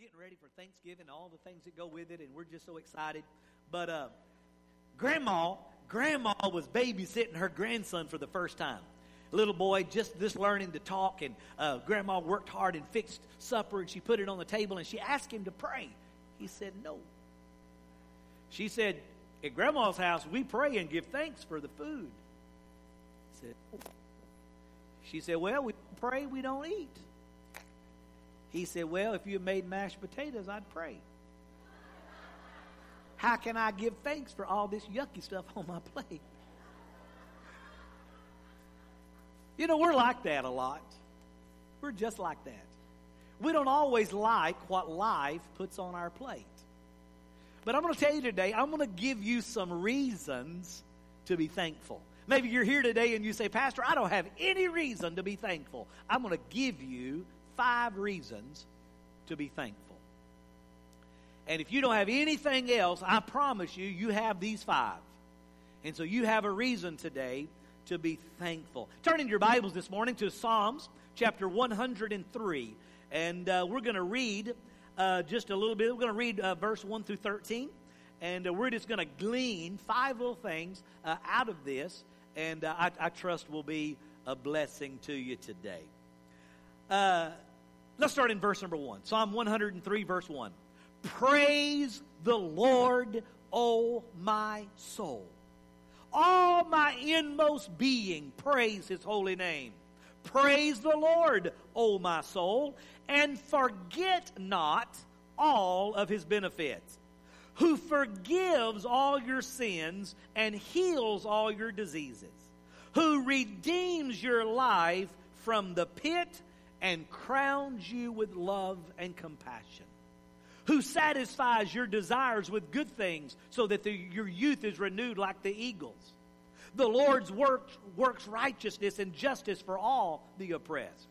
getting ready for Thanksgiving, all the things that go with it, and we're just so excited. But uh, Grandma, Grandma was babysitting her grandson for the first time. Little boy just this learning to talk, and uh, Grandma worked hard and fixed supper, and she put it on the table, and she asked him to pray. He said no. She said, "At Grandma's house, we pray and give thanks for the food." He said, oh. She said, "Well, we pray, we don't eat." He said, Well, if you made mashed potatoes, I'd pray. How can I give thanks for all this yucky stuff on my plate? You know, we're like that a lot. We're just like that. We don't always like what life puts on our plate. But I'm going to tell you today, I'm going to give you some reasons to be thankful. Maybe you're here today and you say, Pastor, I don't have any reason to be thankful. I'm going to give you five reasons to be thankful. And if you don't have anything else, I promise you, you have these five. And so you have a reason today to be thankful. Turn in your Bibles this morning to Psalms chapter 103. And uh, we're going to read uh, just a little bit. We're going to read uh, verse 1 through 13. And uh, we're just going to glean five little things uh, out of this. And uh, I, I, trust will be a blessing to you today. Let's start in verse number one. Psalm 103, verse 1. Praise the Lord, O my soul. All my inmost being, praise his holy name. Praise the Lord, O my soul, and forget not all of his benefits, who forgives all your sins and heals all your diseases, who redeems your life from the pit and crowns you with love and compassion, who satisfies your desires with good things so that the, your youth is renewed like the eagles. The Lord's work, works righteousness and justice for all the oppressed.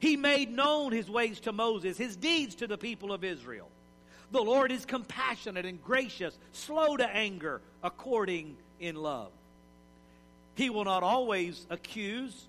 He made known his ways to Moses, his deeds to the people of Israel. The Lord is compassionate and gracious, slow to anger, according in love. He will not always accuse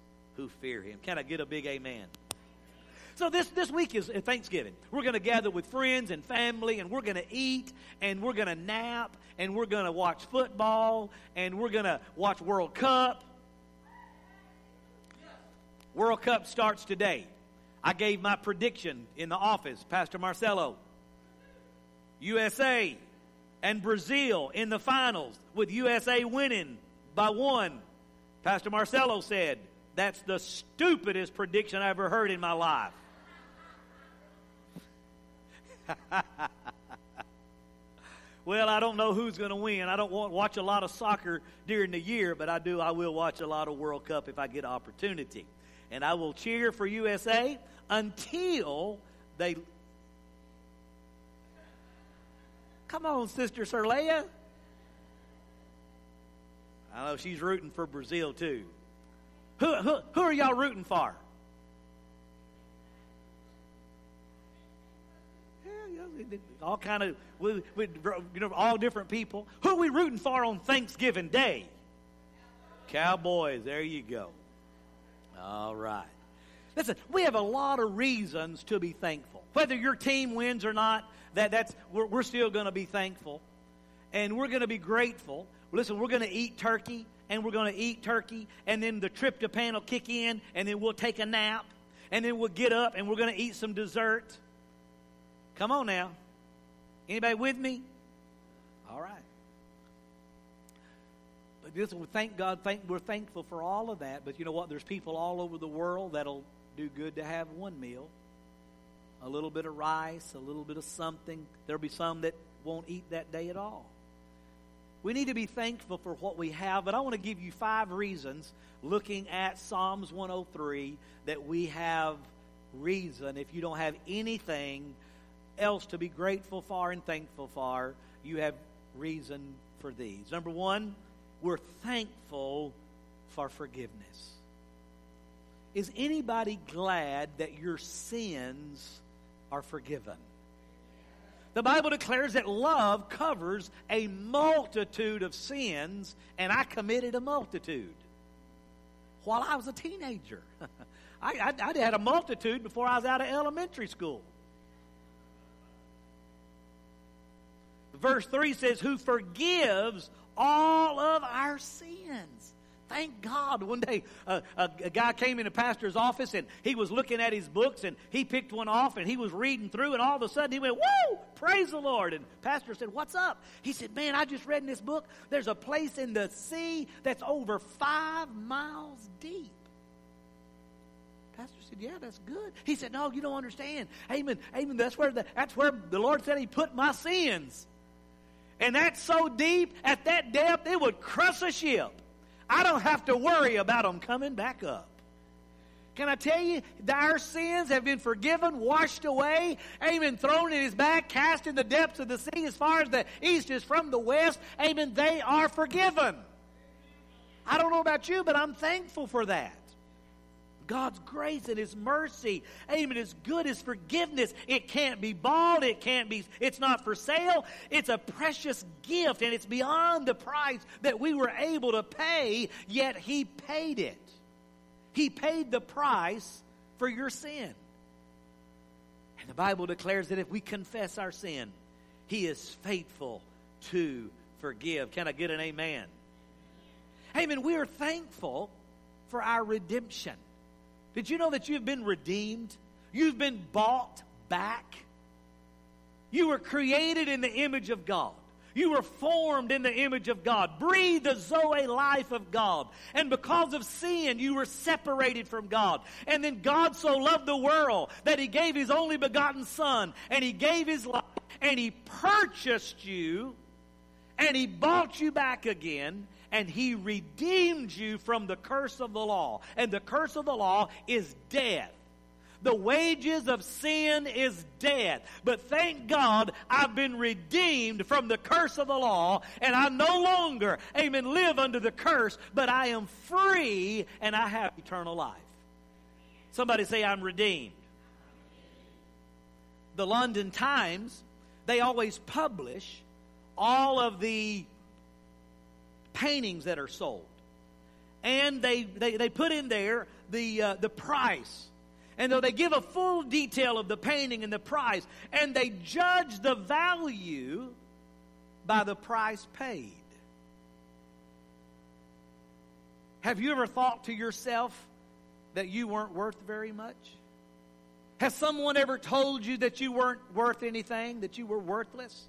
who fear him. Can I get a big amen? So this, this week is uh, Thanksgiving. We're going to gather with friends and family, and we're going to eat, and we're going to nap, and we're going to watch football, and we're going to watch World Cup. World Cup starts today. I gave my prediction in the office, Pastor Marcelo. USA and Brazil in the finals, with USA winning by one. Pastor Marcelo said, That's the stupidest prediction I ever heard in my life. well, I don't know who's going to win. I don't want watch a lot of soccer during the year, but I do. I will watch a lot of World Cup if I get opportunity, and I will cheer for USA until they. Come on, Sister Serleia. I know she's rooting for Brazil too. Who, who, who are y'all rooting for? all kind of, with, with, you know, all different people. Who are we rooting for on Thanksgiving Day? Cowboys. There you go. All right. Listen, we have a lot of reasons to be thankful. Whether your team wins or not, that, that's, we're, we're still going to be thankful. And we're going to be grateful. Listen, we're going to eat turkey, and we're going to eat turkey, and then the tryptophan will kick in, and then we'll take a nap, and then we'll get up, and we're going to eat some dessert. Come on now. Anybody with me? All right. But this, we thank God. Thank, we're thankful for all of that. But you know what? There's people all over the world that'll do good to have one meal. A little bit of rice, a little bit of something. There'll be some that won't eat that day at all. We need to be thankful for what we have, but I want to give you five reasons looking at Psalms 103 that we have reason if you don't have anything else to be grateful for and thankful for, you have reason for these. Number one, we're thankful for forgiveness. Is anybody glad that your sins are forgiven? The Bible declares that love covers a multitude of sins, and I committed a multitude while I was a teenager. I, I, I, had a multitude before I was out of elementary school. Verse 3 says, Who forgives all of our sins. Thank God. One day, uh, a, a, guy came in the pastor's office and he was looking at his books and he picked one off and he was reading through and all of a sudden he went, Whoa, praise the Lord. And pastor said, What's up? He said, Man, I just read in this book, there's a place in the sea that's over five miles deep. Pastor said, Yeah, that's good. He said, No, you don't understand. Amen. Amen. That's where the, that's where the Lord said He put my sins. And that's so deep, at that depth, it would crush a ship. I don't have to worry about them coming back up. Can I tell you, that our sins have been forgiven, washed away, amen, thrown in his back, cast in the depths of the sea as far as the east is from the west, amen, they are forgiven. I don't know about you, but I'm thankful for that. God's grace and His mercy. Amen. His good, His forgiveness. It can't be bought. It can't be, it's not for sale. It's a precious gift and it's beyond the price that we were able to pay, yet He paid it. He paid the price for your sin. And the Bible declares that if we confess our sin, He is faithful to forgive. Can I get an amen? Amen. We are thankful for our redemption. Did you know that you've been redeemed? You've been bought back. You were created in the image of God. You were formed in the image of God. Breathe the Zoe life of God. And because of sin, you were separated from God. And then God so loved the world that He gave His only begotten Son. And He gave His life. And He purchased you. And He bought you back again and he redeemed you from the curse of the law. And the curse of the law is death. The wages of sin is death. But thank God I've been redeemed from the curse of the law, and I no longer, amen, live under the curse, but I am free and I have eternal life. Somebody say, I'm redeemed. The London Times, they always publish all of the paintings that are sold. And they, they, they put in there the, uh, the price. And though they give a full detail of the painting and the price, and they judge the value by the price paid. Have you ever thought to yourself that you weren't worth very much? Has someone ever told you that you weren't worth anything, that you were worthless?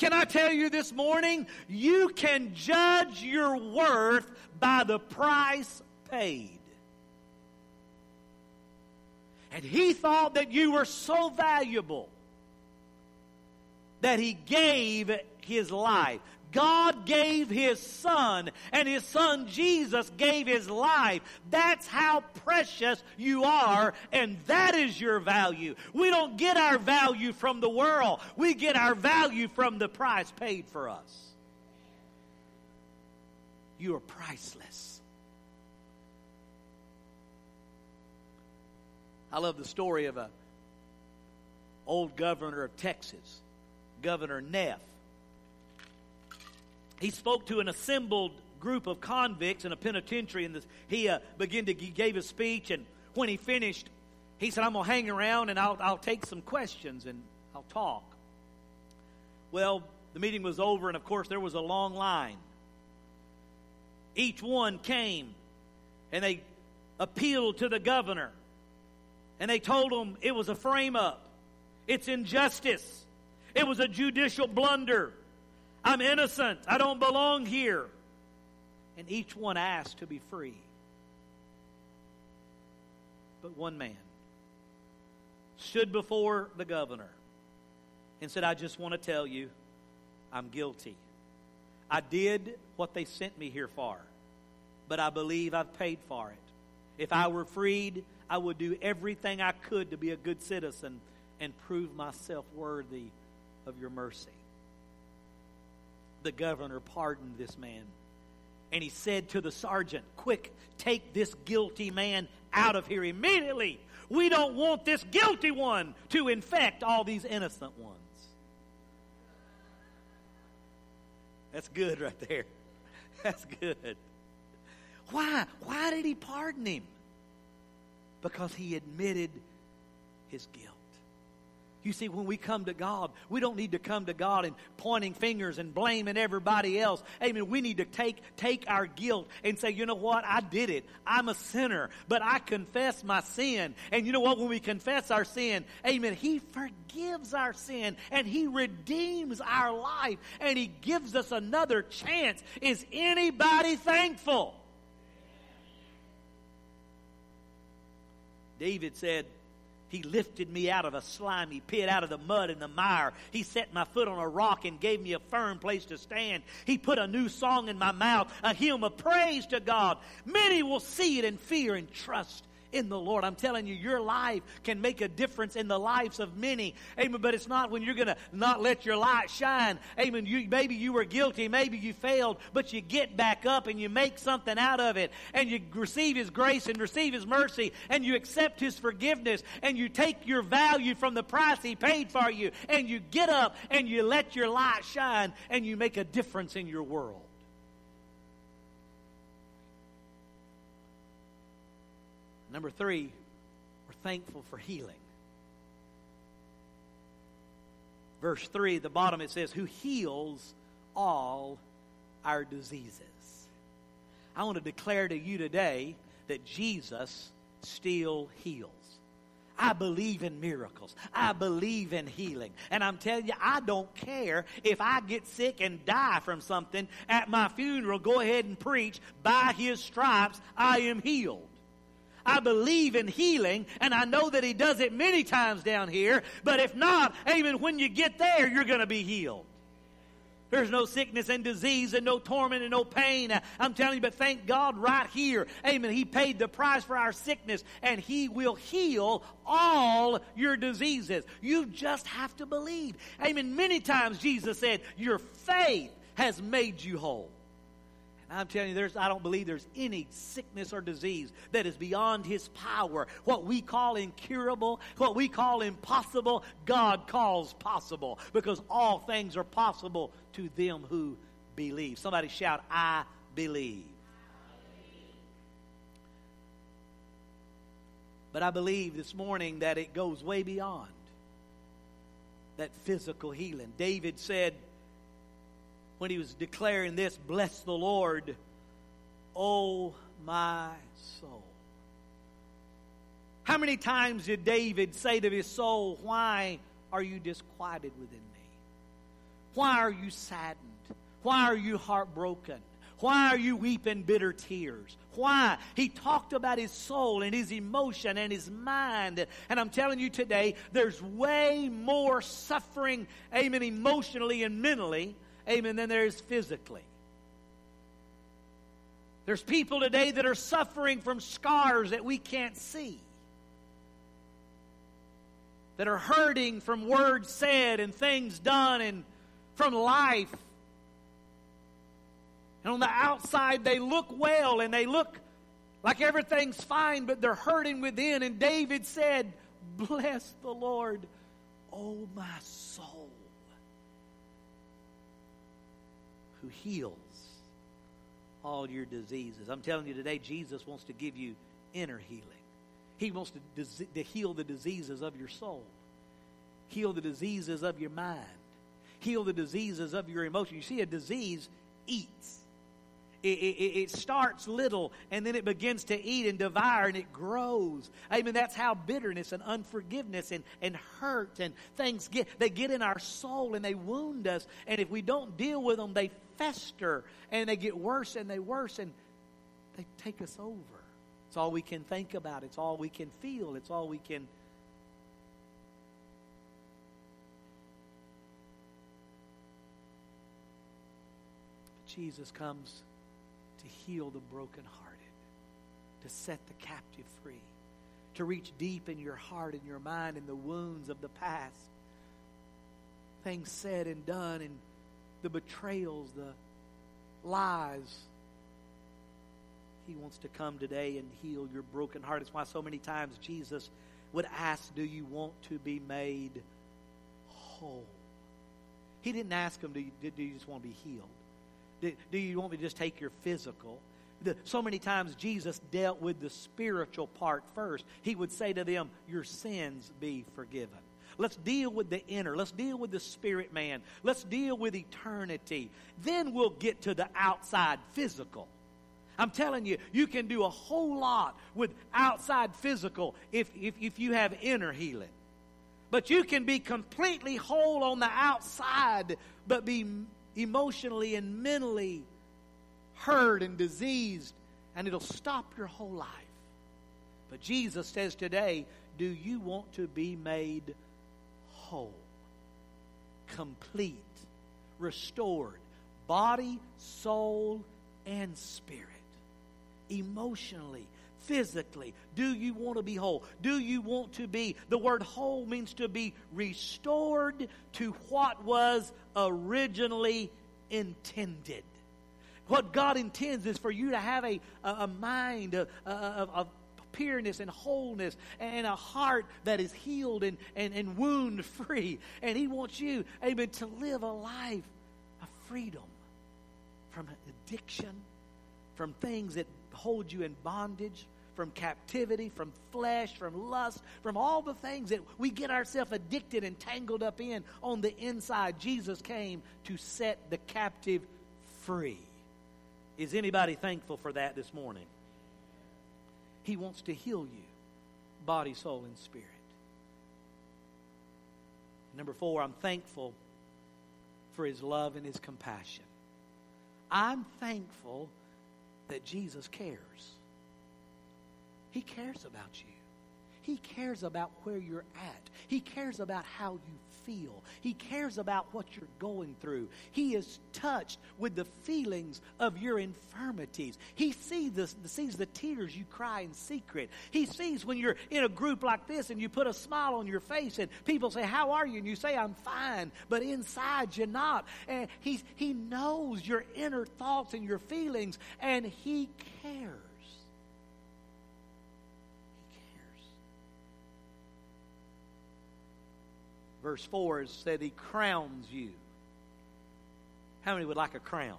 Can I tell you this morning? You can judge your worth by the price paid. And he thought that you were so valuable that he gave his life. God gave his son, and his son Jesus gave his life. That's how precious you are, and that is your value. We don't get our value from the world, we get our value from the price paid for us. You are priceless. I love the story of a old governor of Texas, Governor Neff he spoke to an assembled group of convicts in a penitentiary, and he uh, began to gave a speech. And when he finished, he said, "I'm gonna hang around and I'll I'll take some questions and I'll talk." Well, the meeting was over, and of course there was a long line. Each one came, and they appealed to the governor, and they told him it was a frame up, it's injustice, it was a judicial blunder. I'm innocent. I don't belong here. And each one asked to be free. But one man stood before the governor and said, I just want to tell you, I'm guilty. I did what they sent me here for, but I believe I've paid for it. If I were freed, I would do everything I could to be a good citizen and prove myself worthy of your mercy. The governor pardoned this man. And he said to the sergeant, Quick, take this guilty man out of here immediately. We don't want this guilty one to infect all these innocent ones. That's good right there. That's good. Why? Why did he pardon him? Because he admitted his guilt. You see, when we come to God, we don't need to come to God and pointing fingers and blaming everybody else. Amen. We need to take, take our guilt and say, you know what? I did it. I'm a sinner, but I confess my sin. And you know what? When we confess our sin, amen, He forgives our sin and He redeems our life and He gives us another chance. Is anybody thankful? David said, he lifted me out of a slimy pit, out of the mud and the mire. He set my foot on a rock and gave me a firm place to stand. He put a new song in my mouth, a hymn of praise to God. Many will see it and fear and trust in the Lord. I'm telling you, your life can make a difference in the lives of many. Amen. But it's not when you're going to not let your light shine. Amen. You, maybe you were guilty. Maybe you failed, but you get back up and you make something out of it and you receive His grace and receive His mercy and you accept His forgiveness and you take your value from the price He paid for you and you get up and you let your light shine and you make a difference in your world. Number three, we're thankful for healing. Verse 3, the bottom it says, Who heals all our diseases. I want to declare to you today that Jesus still heals. I believe in miracles. I believe in healing. And I'm telling you, I don't care if I get sick and die from something at my funeral. Go ahead and preach. By his stripes, I am healed. I believe in healing, and I know that He does it many times down here. But if not, amen, when you get there, you're going to be healed. There's no sickness and disease and no torment and no pain. I'm telling you, but thank God right here. Amen. He paid the price for our sickness and He will heal all your diseases. You just have to believe. Amen. Many times Jesus said, Your faith has made you whole. I'm telling you, there's, I don't believe there's any sickness or disease that is beyond His power. What we call incurable, what we call impossible, God calls possible because all things are possible to them who believe. Somebody shout, I believe. But I believe this morning that it goes way beyond that physical healing. David said, when he was declaring this, Bless the Lord, O my soul. How many times did David say to his soul, Why are you disquieted within me? Why are you saddened? Why are you heartbroken? Why are you weeping bitter tears? Why? He talked about his soul and his emotion and his mind. And I'm telling you today, there's way more suffering, amen, emotionally and mentally amen, than there is physically. There's people today that are suffering from scars that we can't see, that are hurting from words said and things done and from life. And on the outside, they look well and they look like everything's fine, but they're hurting within. And David said, Bless the Lord, oh my soul. Who heals all your diseases. I'm telling you today, Jesus wants to give you inner healing. He wants to, to heal the diseases of your soul, heal the diseases of your mind, heal the diseases of your emotion. You see, a disease eats. It, it, it, starts little and then it begins to eat and devour and it grows. Amen. that's how bitterness and unforgiveness and, and hurt and things get, they get in our soul and they wound us. And if we don't deal with them, they fester and they get worse and they worse and they take us over. It's all we can think about. It's all we can feel. It's all we can. Jesus comes to heal the brokenhearted, to set the captive free, to reach deep in your heart and your mind in the wounds of the past. Things said and done, and the betrayals, the lies. He wants to come today and heal your broken heart. It's why so many times Jesus would ask, Do you want to be made whole? He didn't ask him, Do you, do you just want to be healed? Do, you want me to just take your physical? The, so many times Jesus dealt with the spiritual part first. He would say to them, Your sins be forgiven. Let's deal with the inner. Let's deal with the spirit man. Let's deal with eternity. Then we'll get to the outside physical. I'm telling you, you can do a whole lot with outside physical if, if, if you have inner healing. But you can be completely whole on the outside, but be emotionally and mentally hurt and diseased, and it'll stop your whole life. But Jesus says today, Do you want to be made whole, complete, restored, body, soul, and spirit? Emotionally, physically? Do you want to be whole? Do you want to be, the word whole means to be restored to what was originally intended. What God intends is for you to have a, a, a mind of, of, pureness and wholeness and a heart that is healed and, and, and wound free. And He wants you, amen, to live a life of freedom from addiction, from things that hold you in bondage, from captivity, from flesh, from lust, from all the things that we get ourselves addicted and tangled up in on the inside. Jesus came to set the captive free. Is anybody thankful for that this morning? He wants to heal you, body, soul, and spirit. Number four, I'm thankful for his love and his compassion. I'm thankful that Jesus cares. He cares about you. He cares about where you're at. He cares about how you feel. He cares about what you're going through. He is touched with the feelings of your infirmities. He sees the, sees the tears you cry in secret. He sees when you're in a group like this and you put a smile on your face and people say, How are you? And you say, I'm fine. But inside you're not. And he's, he knows your inner thoughts and your feelings and he cares. Verse 4 is said he crowns you. How many would like a crown?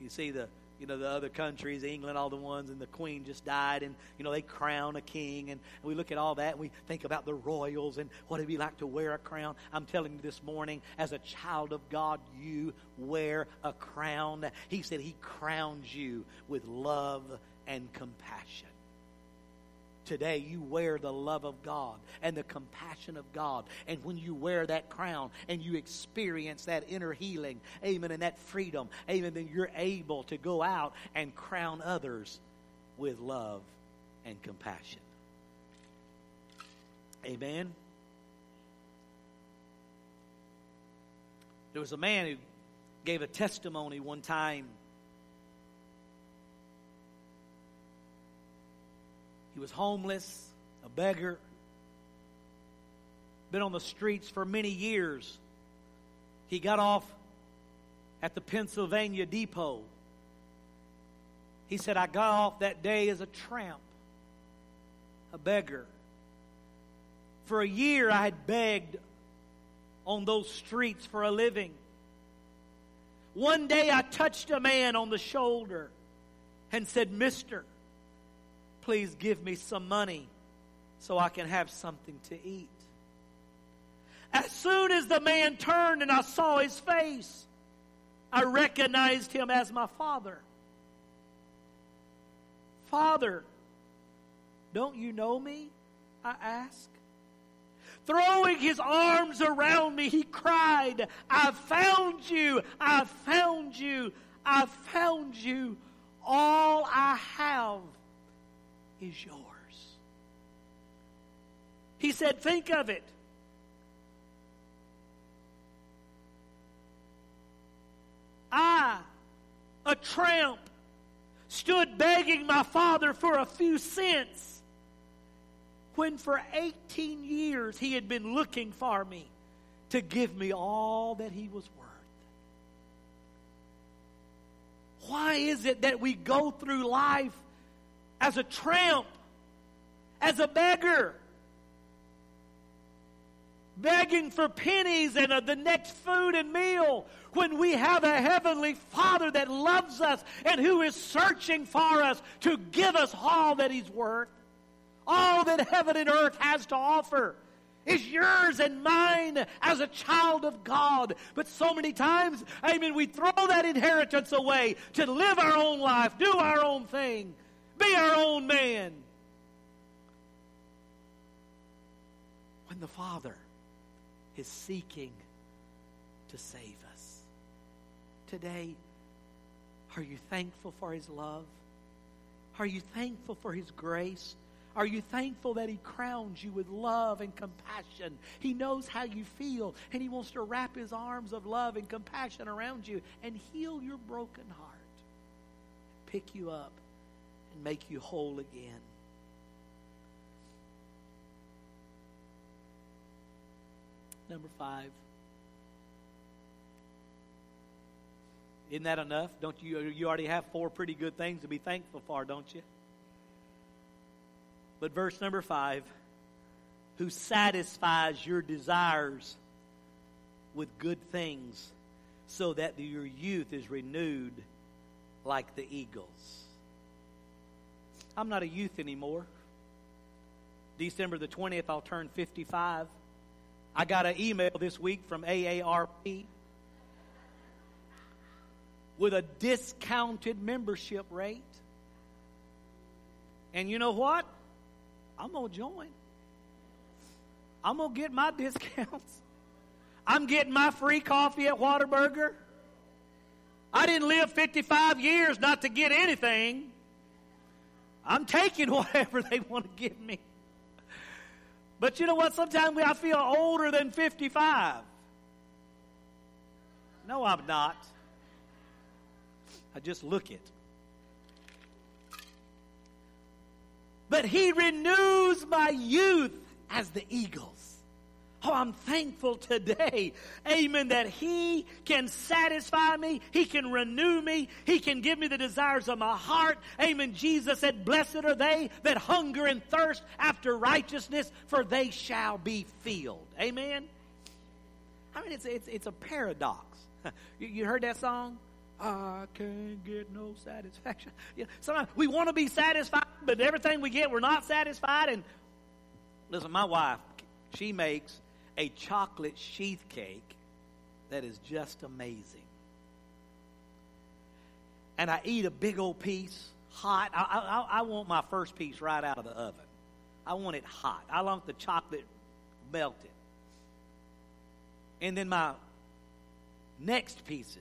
You see the you know the other countries, England, all the ones, and the Queen just died, and you know they crown a king, and we look at all that, and we think about the royals and what it'd be like to wear a crown. I'm telling you this morning, as a child of God, you wear a crown. He said He crowns you with love and compassion. Today, you wear the love of God and the compassion of God. And when you wear that crown and you experience that inner healing, amen, and that freedom, amen, then you're able to go out and crown others with love and compassion. Amen. There was a man who gave a testimony one time He was homeless, a beggar, been on the streets for many years. He got off at the Pennsylvania depot. He said, I got off that day as a tramp, a beggar. For a year, I had begged on those streets for a living. One day, I touched a man on the shoulder and said, Mister, Please give me some money so I can have something to eat. As soon as the man turned and I saw his face, I recognized him as my father. Father, don't you know me? I asked. Throwing his arms around me, he cried, I found you! I found you! I found you! All I have is yours. He said, Think of it. I, a tramp, stood begging my father for a few cents when for 18 years he had been looking for me to give me all that he was worth. Why is it that we go through life as a tramp, as a beggar, begging for pennies and uh, the next food and meal when we have a heavenly Father that loves us and who is searching for us to give us all that He's worth? All that heaven and earth has to offer is yours and mine as a child of God. But so many times, amen, we throw that inheritance away to live our own life, do our own thing, be our own man. When the Father is seeking to save us. Today, are you thankful for His love? Are you thankful for His grace? Are you thankful that He crowns you with love and compassion? He knows how you feel, and He wants to wrap His arms of love and compassion around you and heal your broken heart, pick you up, and make you whole again. Number five. Isn't that enough? Don't you? You already have four pretty good things to be thankful for, don't you? But verse number five, who satisfies your desires with good things so that your youth is renewed like the eagles. I'm not a youth anymore. December the 20th, I'll turn 55. I got an email this week from AARP with a discounted membership rate. And you know what? I'm going to join. I'm going to get my discounts. I'm getting my free coffee at Whataburger. I didn't live 55 years not to get anything. I'm taking whatever they want to give me. But you know what? Sometimes I feel older than 55. No, I'm not. I just look it. But he renews my youth as the eagles. Oh, I'm thankful today, amen, that He can satisfy me. He can renew me. He can give me the desires of my heart. Amen. Jesus said, Blessed are they that hunger and thirst after righteousness, for they shall be filled. Amen. I mean, it's, it's, it's a paradox. you, you heard that song? I can't get no satisfaction. Sometimes we want to be satisfied, but everything we get, we're not satisfied. And listen, my wife, she makes a chocolate sheath cake that is just amazing. And I eat a big old piece hot. I, I, I want my first piece right out of the oven. I want it hot. I want the chocolate melted. And then my next pieces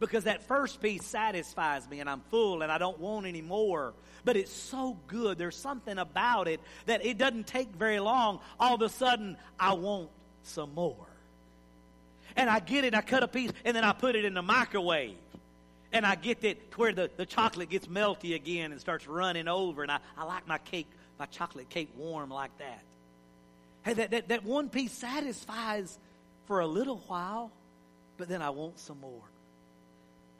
because that first piece satisfies me and I'm full and I don't want any more. But it's so good. There's something about it that it doesn't take very long. All of a sudden, I want some more. And I get it, I cut a piece, and then I put it in the microwave. And I get it to where the, the chocolate gets melty again and starts running over. And I, I like my cake, my chocolate cake warm like that. Hey, that, that, that one piece satisfies for a little while, but then I want some more.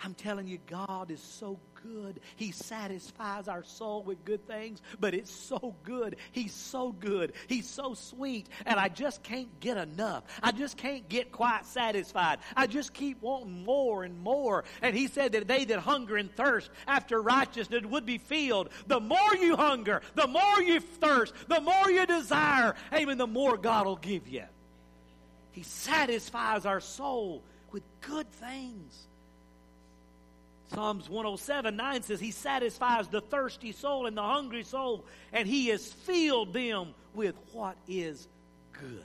I'm telling you, God is so good. He satisfies our soul with good things, but it's so good. He's so good. He's so sweet. And I just can't get enough. I just can't get quite satisfied. I just keep wanting more and more. And He said that they that hunger and thirst after righteousness would be filled. The more you hunger, the more you thirst, the more you desire, amen, the more God will give you. He satisfies our soul with good things. Psalms 107 9 says, He satisfies the thirsty soul and the hungry soul, and He has filled them with what is good.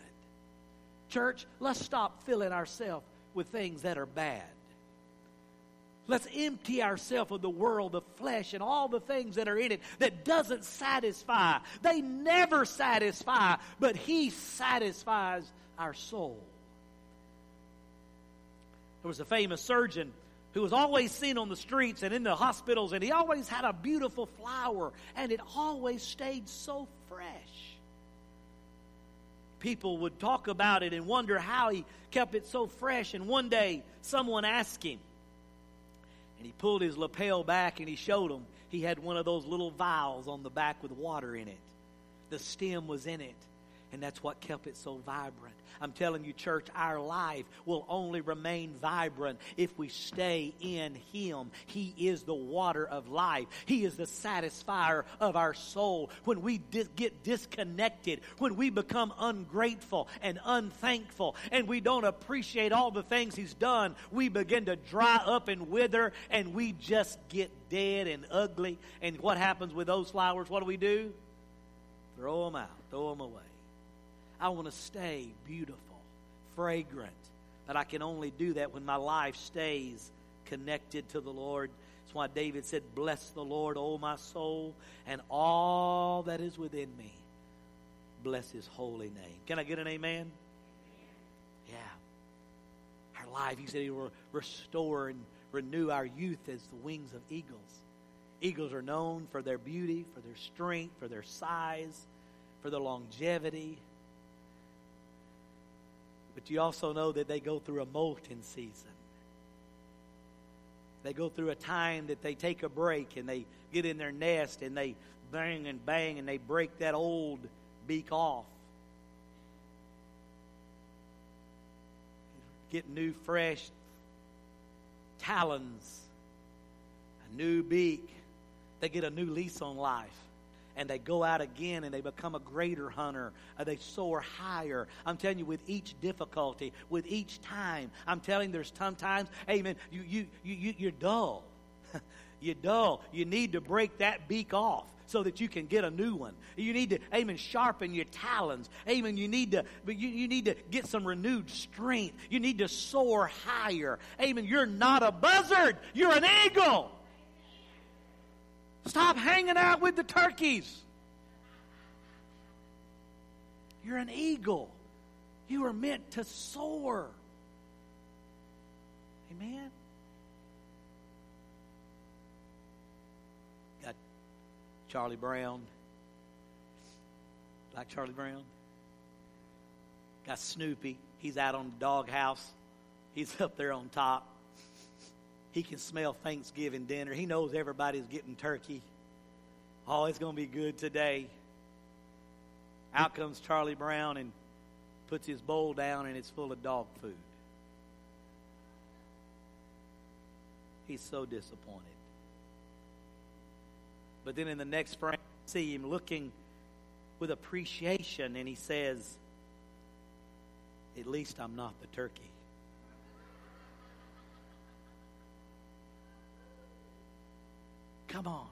Church, let's stop filling ourselves with things that are bad. Let's empty ourselves of the world of flesh and all the things that are in it that doesn't satisfy. They never satisfy, but He satisfies our soul. There was a famous surgeon who was always seen on the streets and in the hospitals, and he always had a beautiful flower, and it always stayed so fresh. People would talk about it and wonder how he kept it so fresh. And one day, someone asked him, and he pulled his lapel back and he showed them he had one of those little vials on the back with water in it. The stem was in it. And that's what kept it so vibrant. I'm telling you, church, our life will only remain vibrant if we stay in Him. He is the water of life, He is the satisfier of our soul. When we dis- get disconnected, when we become ungrateful and unthankful, and we don't appreciate all the things He's done, we begin to dry up and wither, and we just get dead and ugly. And what happens with those flowers? What do we do? Throw them out, throw them away. I want to stay beautiful, fragrant. But I can only do that when my life stays connected to the Lord. That's why David said, Bless the Lord, O my soul, and all that is within me. Bless his holy name. Can I get an amen? Yeah. Our life, he said, he will restore and renew our youth as the wings of eagles. Eagles are known for their beauty, for their strength, for their size, for their longevity. But you also know that they go through a molting season. They go through a time that they take a break and they get in their nest and they bang and bang and they break that old beak off. Get new, fresh talons, a new beak. They get a new lease on life and they go out again and they become a greater hunter. Uh, they soar higher. I'm telling you, with each difficulty, with each time, I'm telling you, there's sometimes, amen, you, you, you, you, you're dull. you're dull. You need to break that beak off so that you can get a new one. You need to, amen, sharpen your talons. Amen. You need to, you, you need to get some renewed strength. You need to soar higher. Amen. You're not a buzzard. You're an eagle. Stop hanging out with the turkeys. You're an eagle. You are meant to soar. Amen. Got Charlie Brown. Like Charlie Brown? Got Snoopy. He's out on the doghouse. He's up there on top. He can smell Thanksgiving dinner. He knows everybody's getting turkey. Oh, it's going to be good today. Out comes Charlie Brown and puts his bowl down, and it's full of dog food. He's so disappointed. But then in the next frame, see him looking with appreciation, and he says, At least I'm not the turkey. Come on.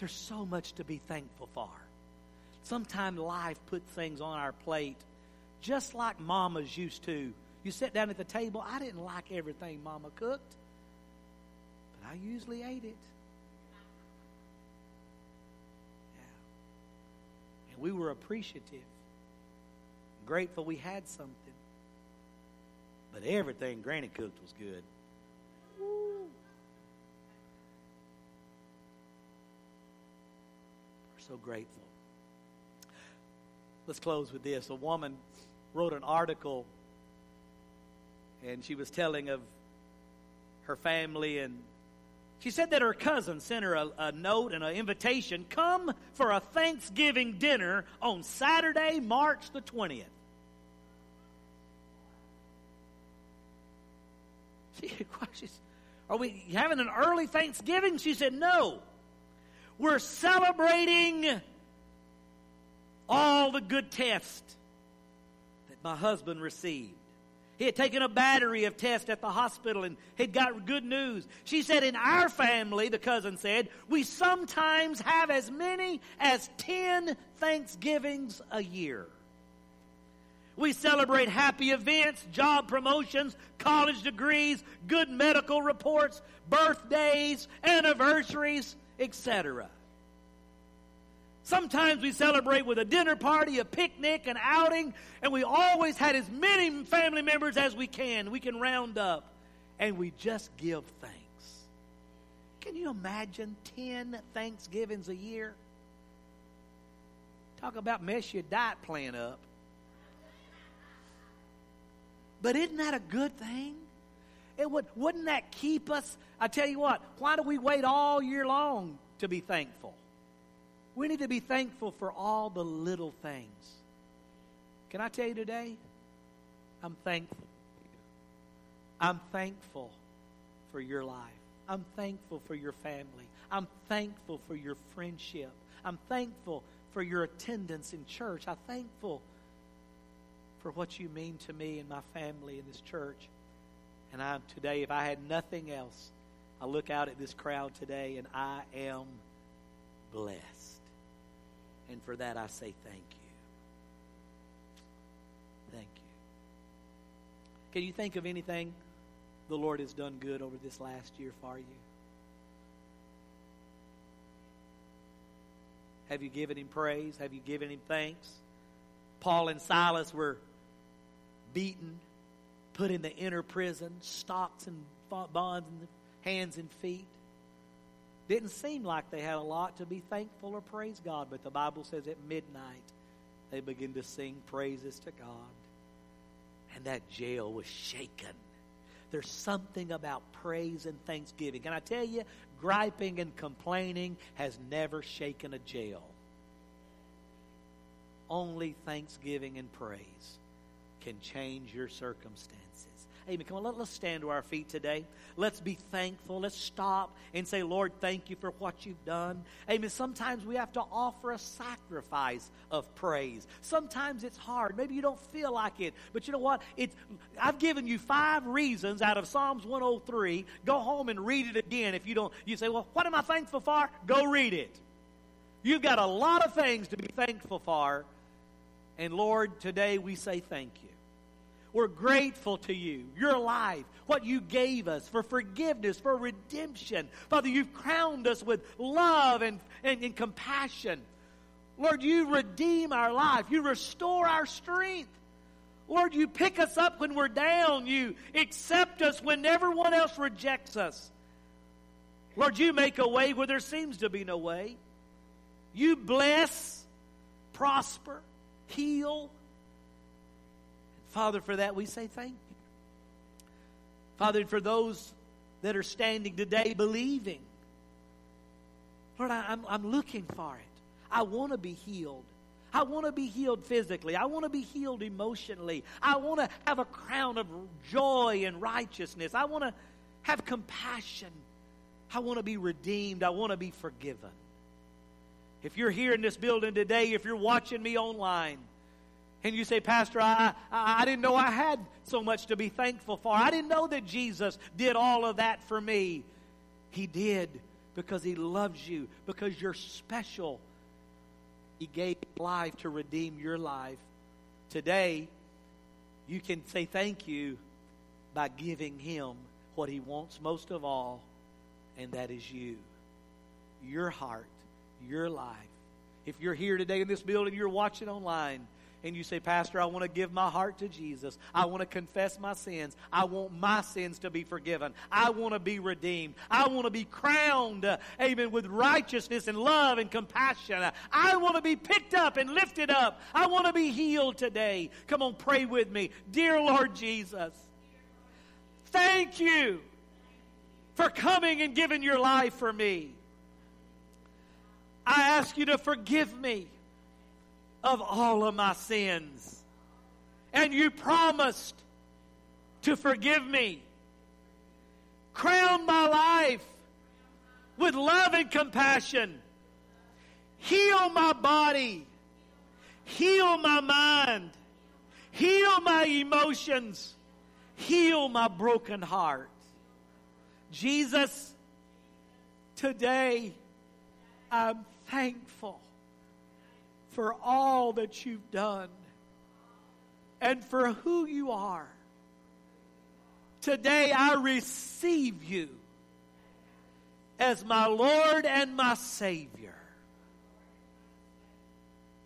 There's so much to be thankful for. Sometimes life puts things on our plate just like mamas used to. You sit down at the table, I didn't like everything mama cooked, but I usually ate it. Yeah. And we were appreciative, grateful we had something. But everything Granny cooked was good. So grateful. Let's close with this. A woman wrote an article, and she was telling of her family, and she said that her cousin sent her a, a note and an invitation come for a Thanksgiving dinner on Saturday, March the 20th. She, are we having an early Thanksgiving? She said, no. We're celebrating all the good tests that my husband received. He had taken a battery of tests at the hospital and had got good news. She said, In our family, the cousin said, we sometimes have as many as 10 Thanksgivings a year. We celebrate happy events, job promotions, college degrees, good medical reports, birthdays, anniversaries, etc. Sometimes we celebrate with a dinner party, a picnic, an outing, and we always had as many family members as we can. We can round up, and we just give thanks. Can you imagine 10 Thanksgivings a year? Talk about mess your diet plan up. But isn't that a good thing? It would, wouldn't that keep us? I tell you what, why do we wait all year long to be thankful? We need to be thankful for all the little things. Can I tell you today? I'm thankful. I'm thankful for your life. I'm thankful for your family. I'm thankful for your friendship. I'm thankful for your attendance in church. I'm thankful for what you mean to me and my family in this church. And I'm today, if I had nothing else, I look out at this crowd today and I am blessed. And for that I say thank you. Thank you. Can you think of anything the Lord has done good over this last year for you? Have you given him praise? Have you given him thanks? Paul and Silas were beaten, put in the inner prison, stocks and bonds and hands and feet. Didn't seem like they had a lot to be thankful or praise God, but the Bible says at midnight they begin to sing praises to God. And that jail was shaken. There's something about praise and thanksgiving. Can I tell you, griping and complaining has never shaken a jail. Only thanksgiving and praise can change your circumstances. Amen. Come on, let, us stand to our feet today. Let's be thankful. Let's stop and say, Lord, thank you for what you've done. Amen. Sometimes we have to offer a sacrifice of praise. Sometimes it's hard. Maybe you don't feel like it. But you know what? It's, I've given you five reasons out of Psalms 103. Go home and read it again. If you don't, you say, well, what am I thankful for? Go read it. You've got a lot of things to be thankful for. And Lord, today we say thank you. We're grateful to you, your life, what you gave us for forgiveness, for redemption. Father, you've crowned us with love and, and, and compassion. Lord, you redeem our life. You restore our strength. Lord, you pick us up when we're down. You accept us when everyone else rejects us. Lord, you make a way where there seems to be no way. You bless, prosper, heal, Father, for that we say thank you. Father, for those that are standing today believing, Lord, I, am I'm, I'm looking for it. I want to be healed. I want to be healed physically. I want to be healed emotionally. I want to have a crown of joy and righteousness. I want to have compassion. I want to be redeemed. I want to be forgiven. If you're here in this building today, if you're watching me online, and you say, Pastor, I, I, I, didn't know I had so much to be thankful for. I didn't know that Jesus did all of that for me. He did because He loves you, because you're special. He gave life to redeem your life. Today, you can say thank you by giving Him what He wants most of all, and that is you, your heart, your life. If you're here today in this building, you're watching online, and you say, Pastor, I want to give my heart to Jesus. I want to confess my sins. I want my sins to be forgiven. I want to be redeemed. I want to be crowned, uh, amen, with righteousness and love and compassion. I want to be picked up and lifted up. I want to be healed today. Come on, pray with me. Dear Lord Jesus, thank you for coming and giving your life for me. I ask you to forgive me of all of my sins. And you promised to forgive me. Crown my life with love and compassion. Heal my body. Heal my mind. Heal my emotions. Heal my broken heart. Jesus, today I'm thankful for all that you've done and for who you are. Today I receive you as my Lord and my Savior.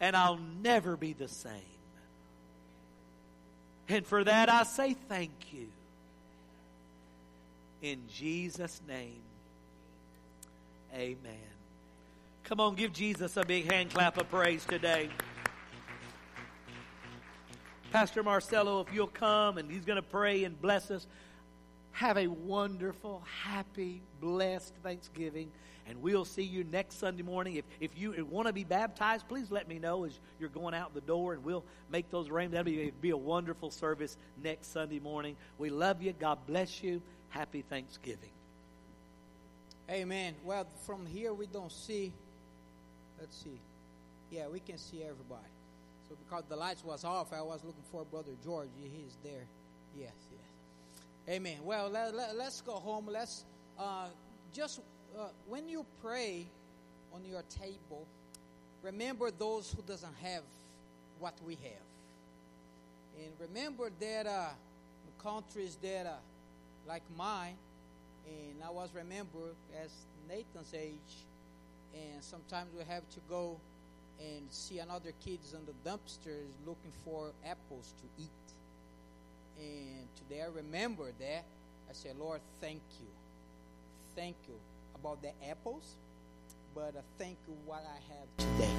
And I'll never be the same. And for that I say thank you. In Jesus' name, amen. Come on, give Jesus a big hand clap of praise today. Pastor Marcelo, if you'll come and he's going to pray and bless us, have a wonderful, happy, blessed Thanksgiving. And we'll see you next Sunday morning. If, if you want to be baptized, please let me know as you're going out the door, and we'll make those arrangements. That'll be, be a wonderful service next Sunday morning. We love you. God bless you. Happy Thanksgiving. Amen. Well, from here we don't see. Let's see. Yeah, we can see everybody. So because the lights was off, I was looking for Brother George. He's there. Yes, yes. Amen. Well, let, let, us go home. Let's uh, just uh, when you pray on your table, remember those who doesn't have what we have, and remember that uh, countries that uh, like mine, and I was remember as Nathan's age, and sometimes we have to go and see another kids on the dumpsters looking for apples to eat. And today I remember that. I said, Lord, thank you. Thank you about the apples, but uh, thank you what I have today.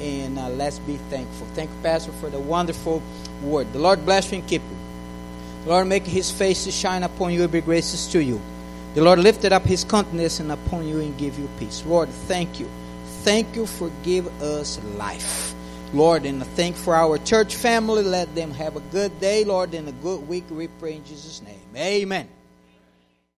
And uh, let's be thankful. Thank you, Pastor, for the wonderful word. The Lord bless you and keep you. The Lord make his face to shine upon you and be gracious to you. The Lord lifted up his countenance and upon you and give you peace. Lord, thank you. Thank you for give us life. Lord, and thank for our church family. Let them have a good day, Lord, and a good week. We pray in Jesus' name. Amen.